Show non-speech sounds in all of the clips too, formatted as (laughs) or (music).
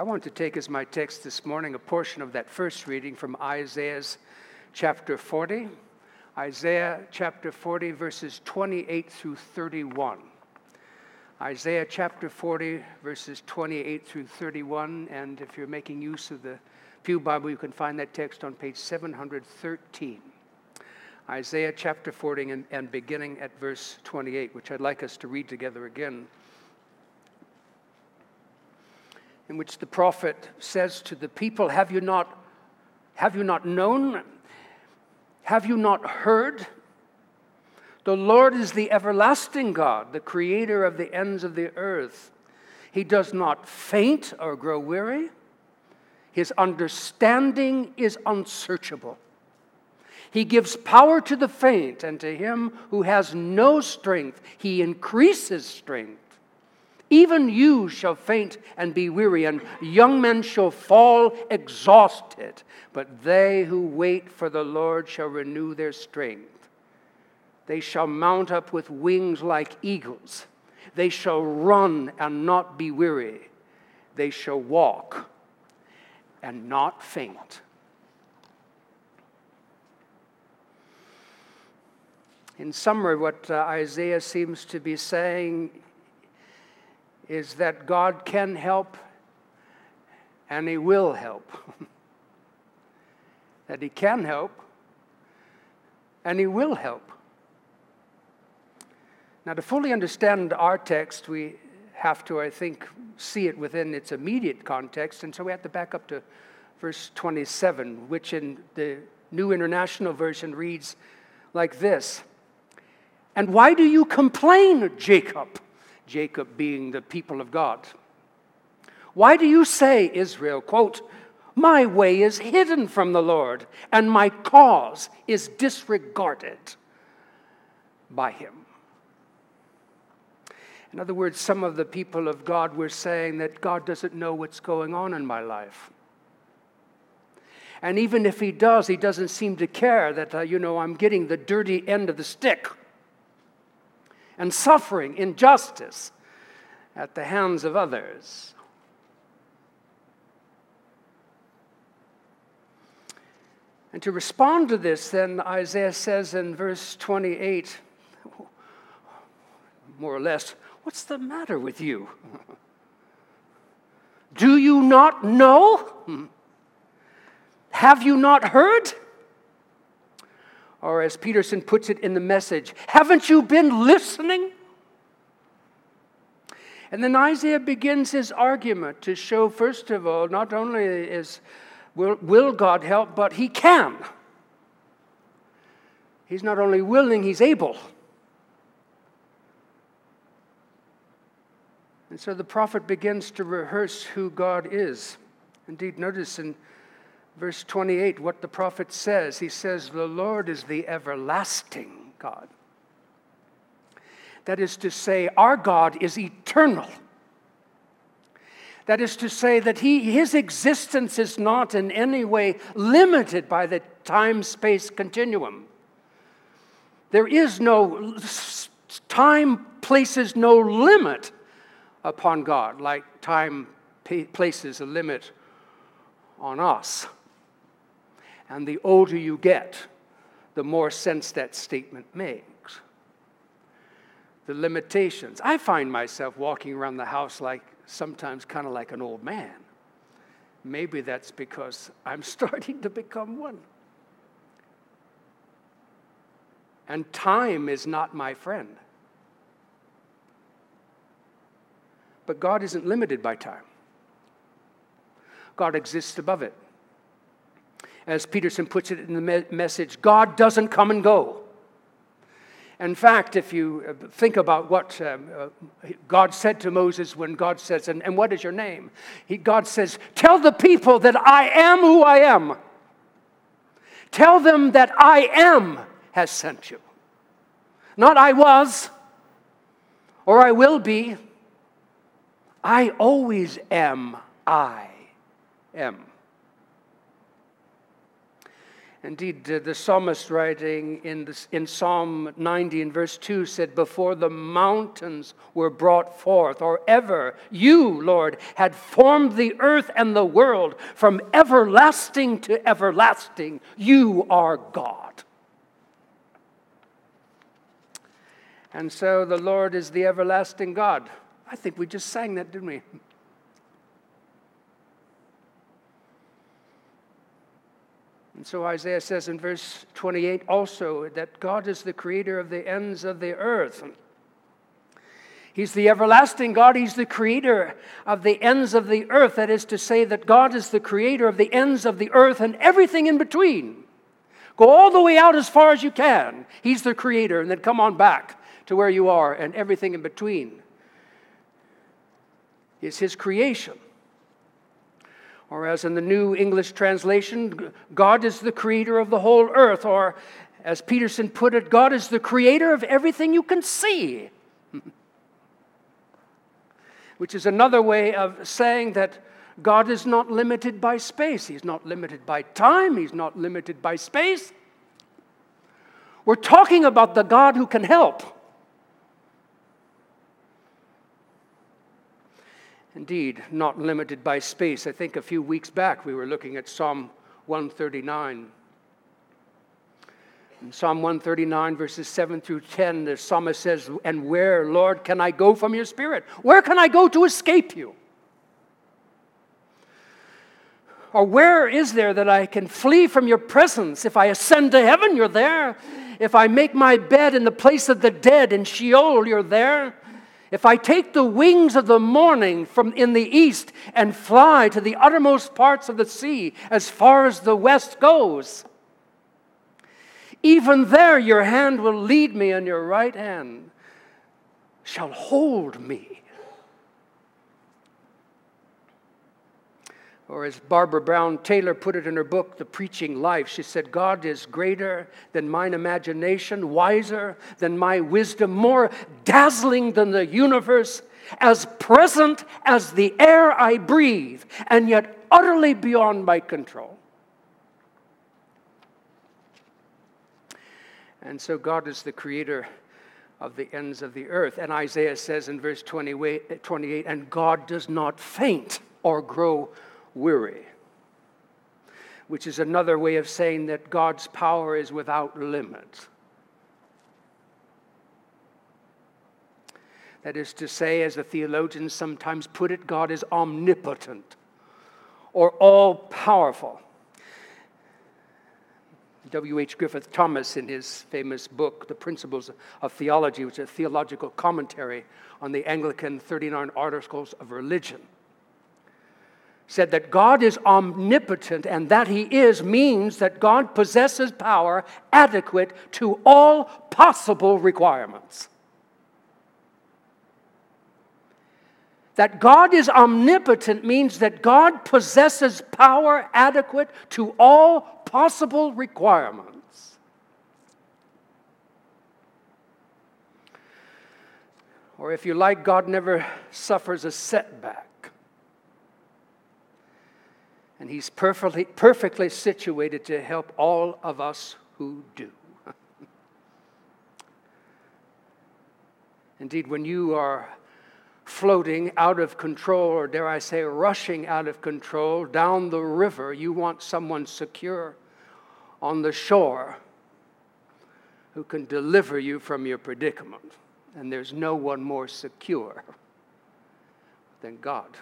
I want to take as my text this morning a portion of that first reading from Isaiah's chapter 40. Isaiah chapter 40, verses 28 through 31. Isaiah chapter 40, verses 28 through 31. And if you're making use of the Pew Bible, you can find that text on page 713. Isaiah chapter 40 and, and beginning at verse 28, which I'd like us to read together again. In which the prophet says to the people, Have you not, have you not known? Have you not heard? The Lord is the everlasting God, the creator of the ends of the earth. He does not faint or grow weary. His understanding is unsearchable. He gives power to the faint, and to him who has no strength, he increases strength. Even you shall faint and be weary, and young men shall fall exhausted. But they who wait for the Lord shall renew their strength. They shall mount up with wings like eagles. They shall run and not be weary. They shall walk and not faint. In summary, what uh, Isaiah seems to be saying is that God can help and He will help. (laughs) that He can help and He will help. Now, to fully understand our text, we have to, I think, see it within its immediate context. And so we have to back up to verse 27, which in the New International Version reads like this And why do you complain, Jacob? Jacob being the people of God. Why do you say, Israel, quote, my way is hidden from the Lord, and my cause is disregarded by him? In other words, some of the people of God were saying that God doesn't know what's going on in my life. And even if he does, he doesn't seem to care that, uh, you know, I'm getting the dirty end of the stick and suffering injustice at the hands of others. And to respond to this, then Isaiah says in verse 28, more or less, What's the matter with you? Do you not know? Have you not heard? Or, as Peterson puts it in the message, haven't you been listening? And then Isaiah begins his argument to show, first of all, not only is will, will God help, but he can. He's not only willing, he's able. And so the prophet begins to rehearse who God is. Indeed, notice in verse 28 what the prophet says. He says, The Lord is the everlasting God. That is to say, our God is eternal. That is to say, that he, his existence is not in any way limited by the time space continuum. There is no, time places no limit upon God, like time places a limit on us. And the older you get, the more sense that statement makes. The limitations. I find myself walking around the house like sometimes kind of like an old man. Maybe that's because I'm (laughs) starting to become one. And time is not my friend. But God isn't limited by time, God exists above it. As Peterson puts it in the me- message, God doesn't come and go. In fact, if you uh, think about what um, uh, God said to Moses when God says, and, and what is your name? He, God says, Tell the people that I am who I am. Tell them that I am has sent you. Not I was or I will be, I always am I am. Indeed, the psalmist writing in, this, in Psalm 90 in verse 2 said, Before the mountains were brought forth, or ever you, Lord, had formed the earth and the world from everlasting to everlasting, you are God. And so the Lord is the everlasting God. I think we just sang that, didn't we? And so Isaiah says in verse 28 also that God is the creator of the ends of the earth. He's the everlasting God. He's the creator of the ends of the earth. That is to say, that God is the creator of the ends of the earth and everything in between. Go all the way out as far as you can. He's the creator, and then come on back to where you are, and everything in between is His creation. Or, as in the New English translation, God is the creator of the whole earth. Or, as Peterson put it, God is the creator of everything you can see. (laughs) Which is another way of saying that God is not limited by space. He's not limited by time. He's not limited by space. We're talking about the God who can help. Indeed, not limited by space. I think a few weeks back we were looking at Psalm 139. In Psalm 139, verses 7 through 10, the psalmist says, And where, Lord, can I go from your spirit? Where can I go to escape you? Or where is there that I can flee from your presence? If I ascend to heaven, you're there. If I make my bed in the place of the dead in Sheol, you're there. If I take the wings of the morning from in the east and fly to the uttermost parts of the sea, as far as the west goes, even there your hand will lead me, and your right hand shall hold me. Or as Barbara Brown Taylor put it in her book, The Preaching Life, she said, God is greater than mine imagination, wiser than my wisdom, more dazzling than the universe, as present as the air I breathe, and yet utterly beyond my control. And so God is the creator of the ends of the earth. And Isaiah says in verse 28, and God does not faint or grow weary, which is another way of saying that God's power is without limit. That is to say, as the theologians sometimes put it, God is omnipotent or all powerful. W.H. Griffith Thomas, in his famous book, The Principles of Theology, which is a theological commentary on the Anglican 39 Articles of Religion, said that God is omnipotent and that He is means that God possesses power adequate to all possible requirements. That God is omnipotent means that God possesses power adequate to all possible requirements. Or if you like, God never suffers a setback and He's perfectly, perfectly situated to help all of us who do. (laughs) Indeed, when you are floating out of control, or dare I say, rushing out of control down the river, you want someone secure on the shore who can deliver you from your predicament. And there's no one more secure than God.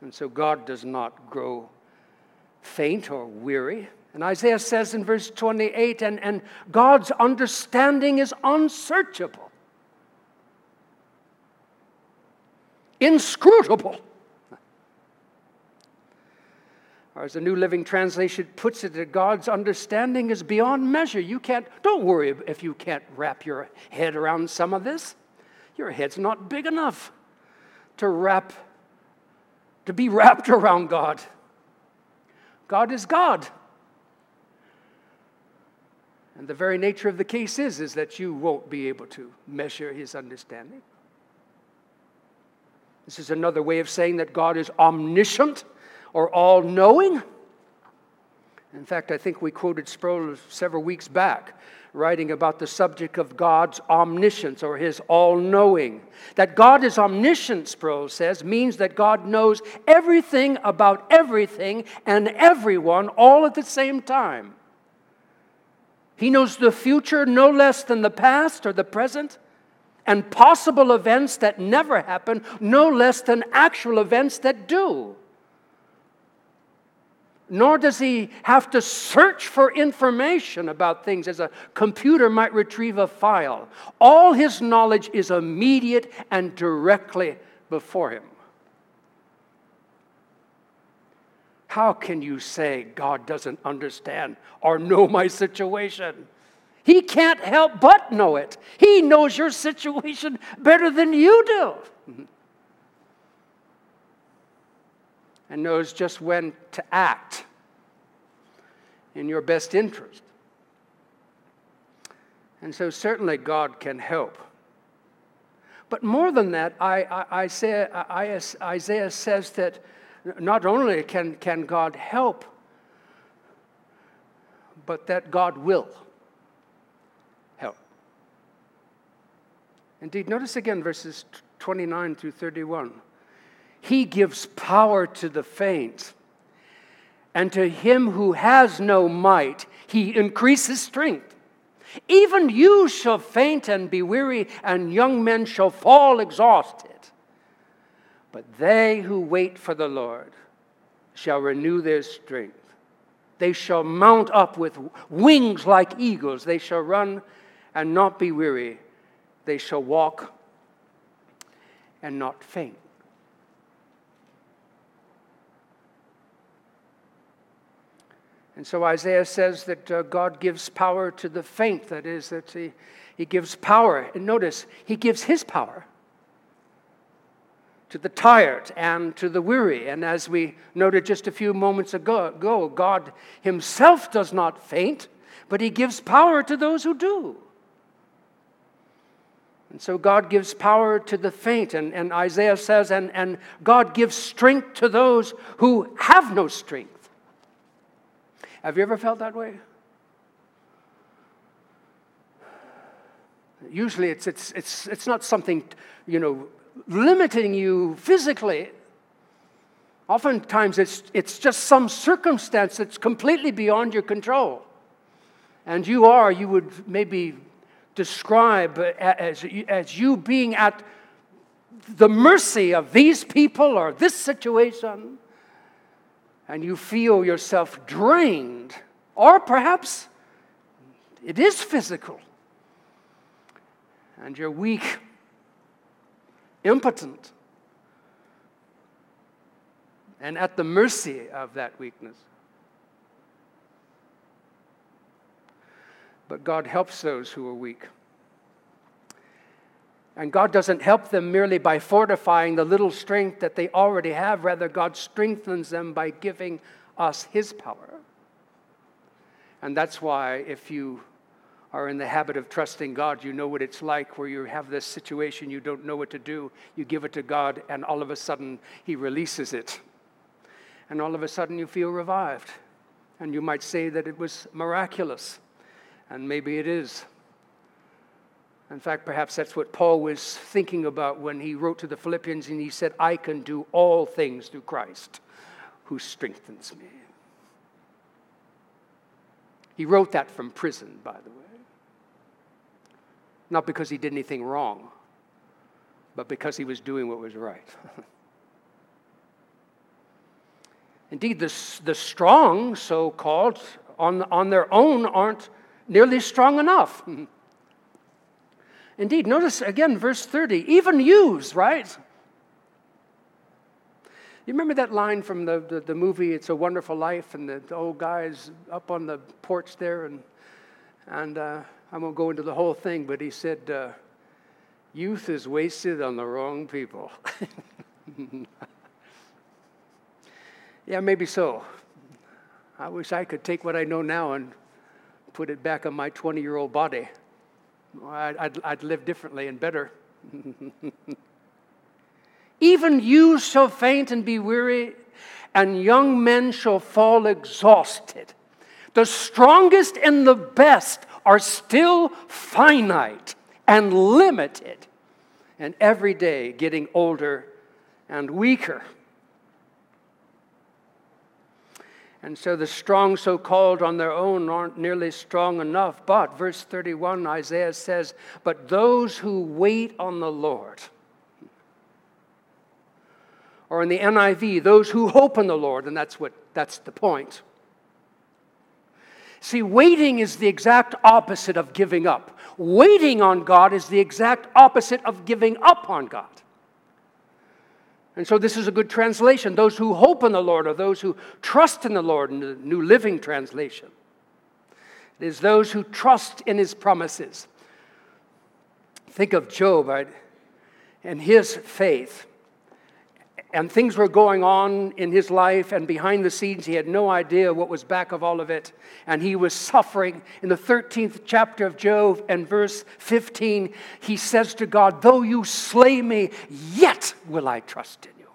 And so God does not grow faint or weary. And Isaiah says in verse 28 and, and God's understanding is unsearchable, inscrutable. Or as the New Living Translation puts it, that God's understanding is beyond measure. You can't, don't worry if you can't wrap your head around some of this. Your head's not big enough to wrap to be wrapped around God. God is God. And the very nature of the case is, is that you won't be able to measure his understanding. This is another way of saying that God is omniscient or all knowing. In fact, I think we quoted Sproul several weeks back, writing about the subject of God's omniscience or his all knowing. That God is omniscient, Sproul says, means that God knows everything about everything and everyone all at the same time. He knows the future no less than the past or the present, and possible events that never happen no less than actual events that do nor does he have to search for information about things as a computer might retrieve a file. All his knowledge is immediate and directly before him. How can you say God doesn't understand or know my situation? He can't help but know it. He knows your situation better than you do. (laughs) and knows just when to act in your best interest. And so, certainly, God can help. But more than that, I, I, Isaiah, Isaiah says that not only can, can God help, but that God will help. Indeed, notice again verses 29 through 31. He gives power to the faint, and to him who has no might, he increases strength. Even you shall faint and be weary, and young men shall fall exhausted. But they who wait for the Lord shall renew their strength. They shall mount up with wings like eagles. They shall run and not be weary. They shall walk and not faint. And so Isaiah says that uh, God gives power to the faint, that is, that he, he gives power. And notice, he gives his power to the tired and to the weary. And as we noted just a few moments ago, God himself does not faint, but he gives power to those who do. And so God gives power to the faint. And, and Isaiah says, and, and God gives strength to those who have no strength. Have you ever felt that way? Usually it's, it's, it's, it's not something, you know, limiting you physically. Oftentimes it's, it's just some circumstance that's completely beyond your control. And you are, you would maybe describe as, as you being at the mercy of these people or this situation and you feel yourself drained, or perhaps it is physical, and you're weak, impotent, and at the mercy of that weakness. But God helps those who are weak. And God doesn't help them merely by fortifying the little strength that they already have. Rather, God strengthens them by giving us His power. And that's why, if you are in the habit of trusting God, you know what it's like where you have this situation, you don't know what to do. You give it to God, and all of a sudden, He releases it. And all of a sudden, you feel revived. And you might say that it was miraculous. And maybe it is. In fact, perhaps that's what Paul was thinking about when he wrote to the Philippians and he said, I can do all things through Christ who strengthens me. He wrote that from prison, by the way. Not because he did anything wrong, but because he was doing what was right. (laughs) Indeed, the, the strong, so called, on, on their own aren't nearly strong enough. (laughs) Indeed, notice again verse 30 even youths, right? You remember that line from the, the, the, movie It's a Wonderful Life, and the, the old guy's up on the porch there, and, and uh, I won't go into the whole thing, but he said, uh, Youth is wasted on the wrong people. (laughs) yeah, maybe so. I wish I could take what I know now and put it back on my 20 year old body. I'd, I'd live differently and better. (laughs) Even you shall faint and be weary, and young men shall fall exhausted. The strongest and the best are still finite and limited, and every day getting older and weaker. And so the strong, so called on their own, aren't nearly strong enough. But, verse 31, Isaiah says, But those who wait on the Lord, or in the NIV, those who hope in the Lord, and that's what that's the point. See, waiting is the exact opposite of giving up. Waiting on God is the exact opposite of giving up on God. And so this is a good translation. Those who hope in the Lord are those who trust in the Lord in the New Living Translation. It is those who trust in his promises. Think of Job right? and his faith and things were going on in his life, and behind the scenes, he had no idea what was back of all of it. And he was suffering. In the 13th chapter of Job and verse 15, he says to God, Though you slay me, yet will I trust in you.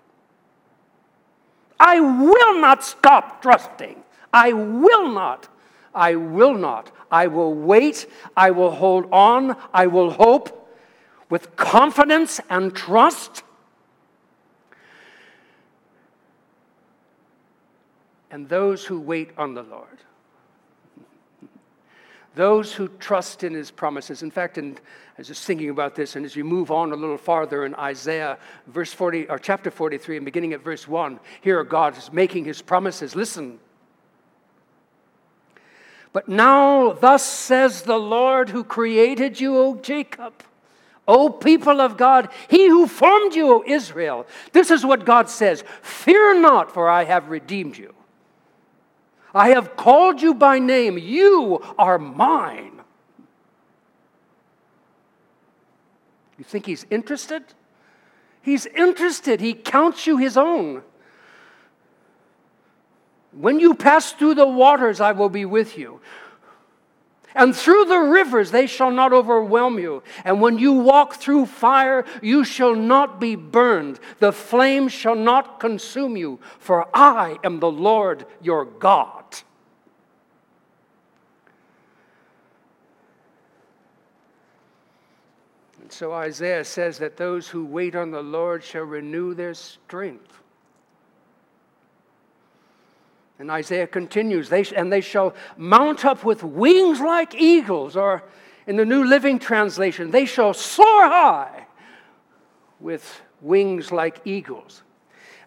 I will not stop trusting. I will not. I will not. I will wait. I will hold on. I will hope with confidence and trust and those who wait on the Lord. Those who trust in his promises. In fact, in, I was just thinking about this, and as you move on a little farther in Isaiah, verse 40, or chapter 43, and beginning at verse 1, here God is making his promises. Listen. But now, thus says the Lord who created you, O Jacob. O people of God, he who formed you, O Israel. This is what God says Fear not, for I have redeemed you. I have called you by name. You are mine. You think he's interested? He's interested. He counts you his own. When you pass through the waters, I will be with you. And through the rivers they shall not overwhelm you. And when you walk through fire, you shall not be burned. The flame shall not consume you, for I am the Lord your God. And so Isaiah says that those who wait on the Lord shall renew their strength. And Isaiah continues, they, and they shall mount up with wings like eagles, or in the New Living Translation, they shall soar high with wings like eagles.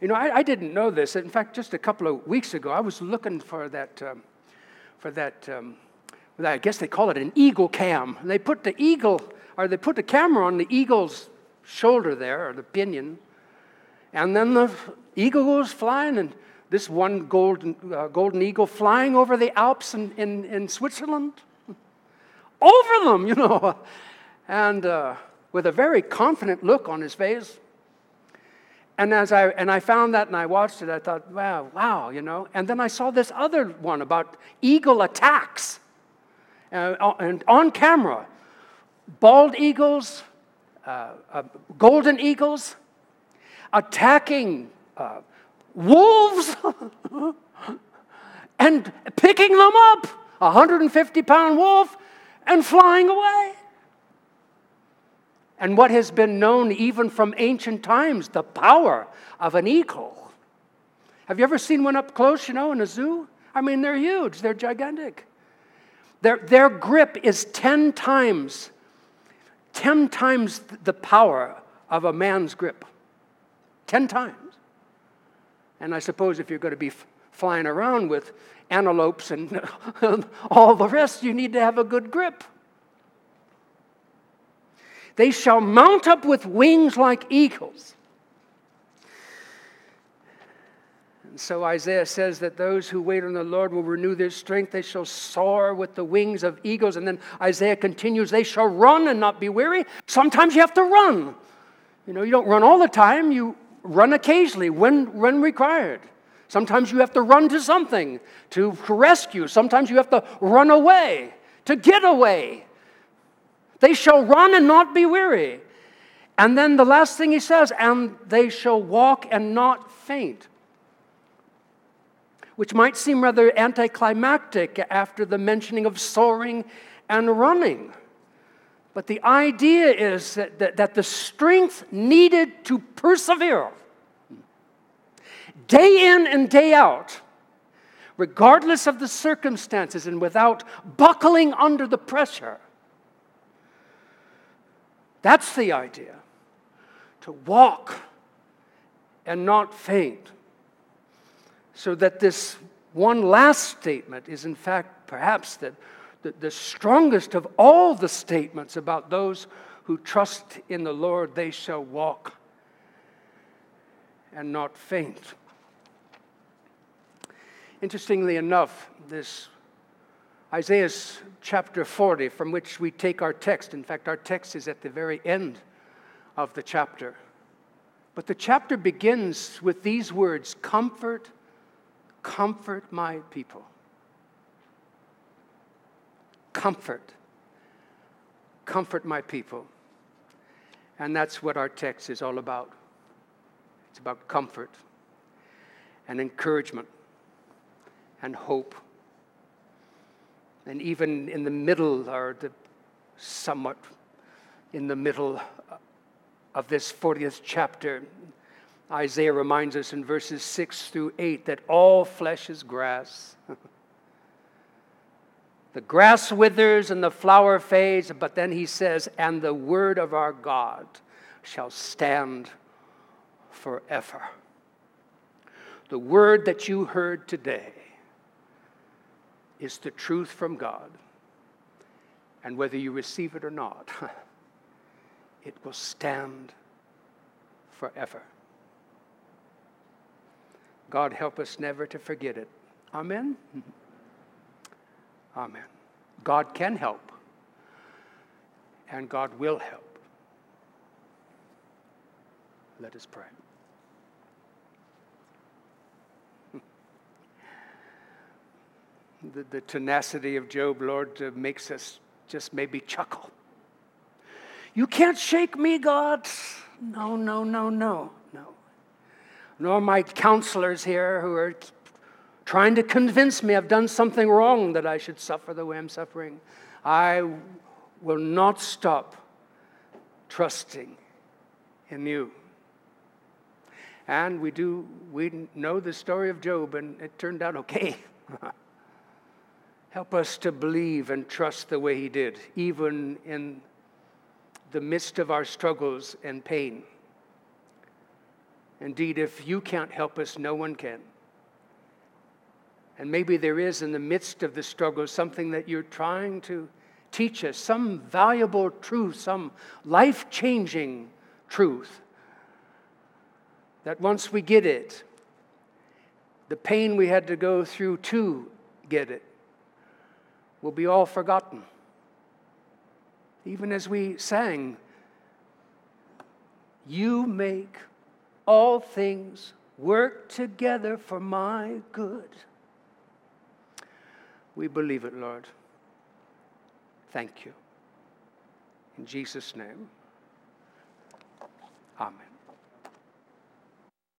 You know, I, I didn't know this. In fact, just a couple of weeks ago, I was looking for that, um, for that, um, I guess they call it an eagle cam. They put the eagle, or they put the camera on the eagle's shoulder there, or the pinion, and then the eagle goes flying, and this one golden, uh, golden eagle flying over the Alps in, in, in Switzerland. Over them, you know. And uh, with a very confident look on his face. And as I and I found that and I watched it, I thought, wow, wow, you know. And then I saw this other one about eagle attacks, uh, and on camera, bald eagles, uh, uh golden eagles, attacking uh, wolves (laughs) and picking them up, a 150 pound wolf, and flying away. And what has been known even from ancient times, the power of an eagle. Have you ever seen one up close, you know, in a zoo? I mean, they're huge, they're gigantic. Their, their grip is 10 times, 10 times the power of a man's grip. 10 times. And I suppose if you're going to be f- flying around with antelopes and (laughs) all the rest, you need to have a good grip. They shall mount up with wings like eagles. And so Isaiah says that those who wait on the Lord will renew their strength. They shall soar with the wings of eagles. And then Isaiah continues, they shall run and not be weary. Sometimes you have to run. You know, you don't run all the time, you run occasionally when, when required. Sometimes you have to run to something to rescue. Sometimes you have to run away to get away. They shall run and not be weary. And then the last thing he says, and they shall walk and not faint. which might seem rather anticlimactic after the mentioning of soaring and running. But the idea is that, that, that the strength needed to persevere day in and day out, regardless of the circumstances and without buckling under the pressure. That's the idea to walk and not faint. So that this one last statement is, in fact, perhaps the, the, the, strongest of all the statements about those who trust in the Lord, they shall walk and not faint. Interestingly enough, this Isaiah's chapter 40, from which we take our text, in fact, our text is at the very end of the chapter. But the chapter begins with these words Comfort, comfort my people. Comfort, comfort my people. And that's what our text is all about. It's about comfort and encouragement and hope. And even in the middle, or the somewhat in the middle uh, of this 40th chapter, Isaiah reminds us in verses 6 through 8 that all flesh is grass. (laughs) the grass withers and the flower fades, but then he says, and the word of our God shall stand forever. The word that you heard today is the truth from God. And whether you receive it or not, (laughs) it will stand forever. God help us never to forget it. Amen? (laughs) Amen. God can help, and God will help. Let us pray. the, the tenacity of Job, Lord, uh, makes us just maybe chuckle. You can't shake me, God. No, no, no, no, no. Nor my counselors here who are trying to convince me I've done something wrong that I should suffer the way I'm suffering. I will not stop trusting in you. And we do, we know the story of Job, and it turned out okay. (laughs) Help us to believe and trust the way He did, even in the midst of our struggles and pain. Indeed, if you can't help us, no one can. And maybe there is in the midst of the struggle something that you're trying to teach us, some valuable truth, some life changing truth. That once we get it, the pain we had to go through to get it will be all forgotten. Even as we sang, You make all things work together for my good. We believe it, Lord. Thank you. In Jesus' name, amen.